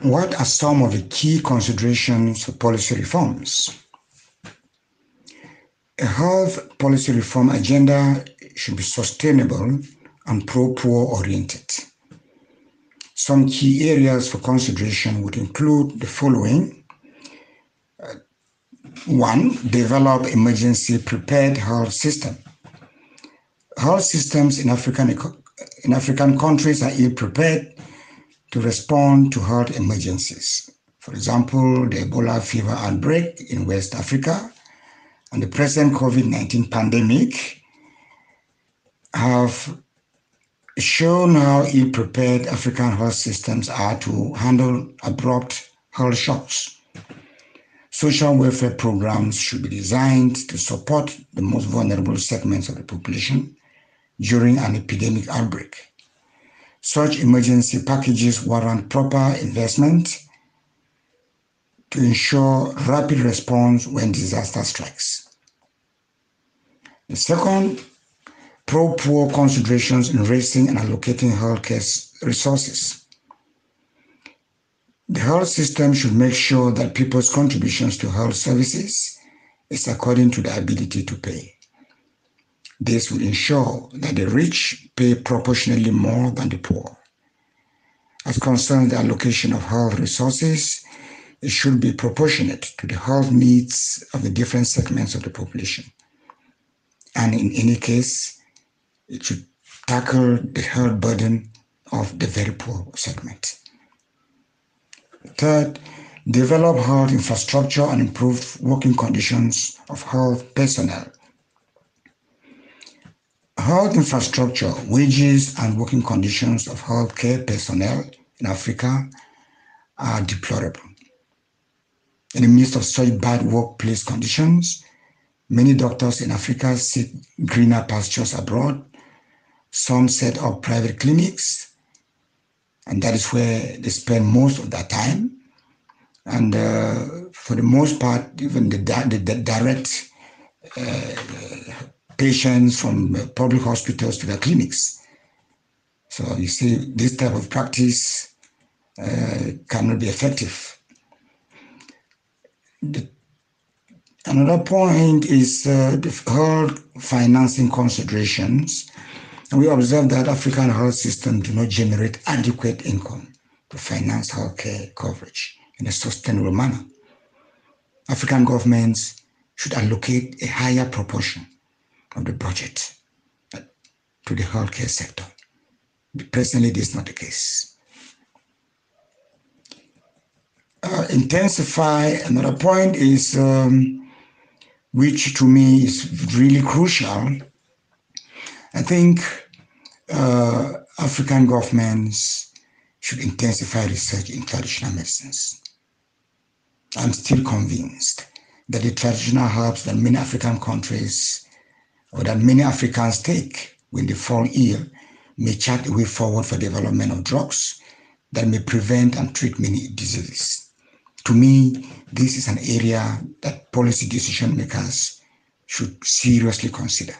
What are some of the key considerations for policy reforms? A health policy reform agenda should be sustainable and pro-poor oriented. Some key areas for consideration would include the following. Uh, one, develop emergency prepared health system. Health systems in African, in African countries are ill prepared to respond to health emergencies. For example, the Ebola fever outbreak in West Africa and the present COVID 19 pandemic have shown how ill prepared African health systems are to handle abrupt health shocks. Social welfare programs should be designed to support the most vulnerable segments of the population during an epidemic outbreak. Such emergency packages warrant proper investment to ensure rapid response when disaster strikes. The second, pro-poor considerations in raising and allocating healthcare resources. The health system should make sure that people's contributions to health services is according to their ability to pay. This will ensure that the rich pay proportionally more than the poor. As concerns the allocation of health resources, it should be proportionate to the health needs of the different segments of the population. And in any case, it should tackle the health burden of the very poor segment. Third, develop health infrastructure and improve working conditions of health personnel Health infrastructure, wages, and working conditions of healthcare personnel in Africa are deplorable. In the midst of such bad workplace conditions, many doctors in Africa seek greener pastures abroad. Some set up private clinics, and that is where they spend most of their time. And uh, for the most part, even the, the, the direct uh, patients from public hospitals to their clinics. So you see, this type of practice uh, cannot be effective. The, another point is uh, the health financing considerations. And we observe that African health systems do not generate adequate income to finance healthcare coverage in a sustainable manner. African governments should allocate a higher proportion of the budget to the healthcare sector. Presently, this is not the case. Uh, intensify, another point is, um, which to me is really crucial. I think uh, African governments should intensify research in traditional medicines. I'm still convinced that the traditional herbs that many African countries or that many Africans take when they fall ill may chart a way forward for development of drugs that may prevent and treat many diseases. To me, this is an area that policy decision makers should seriously consider.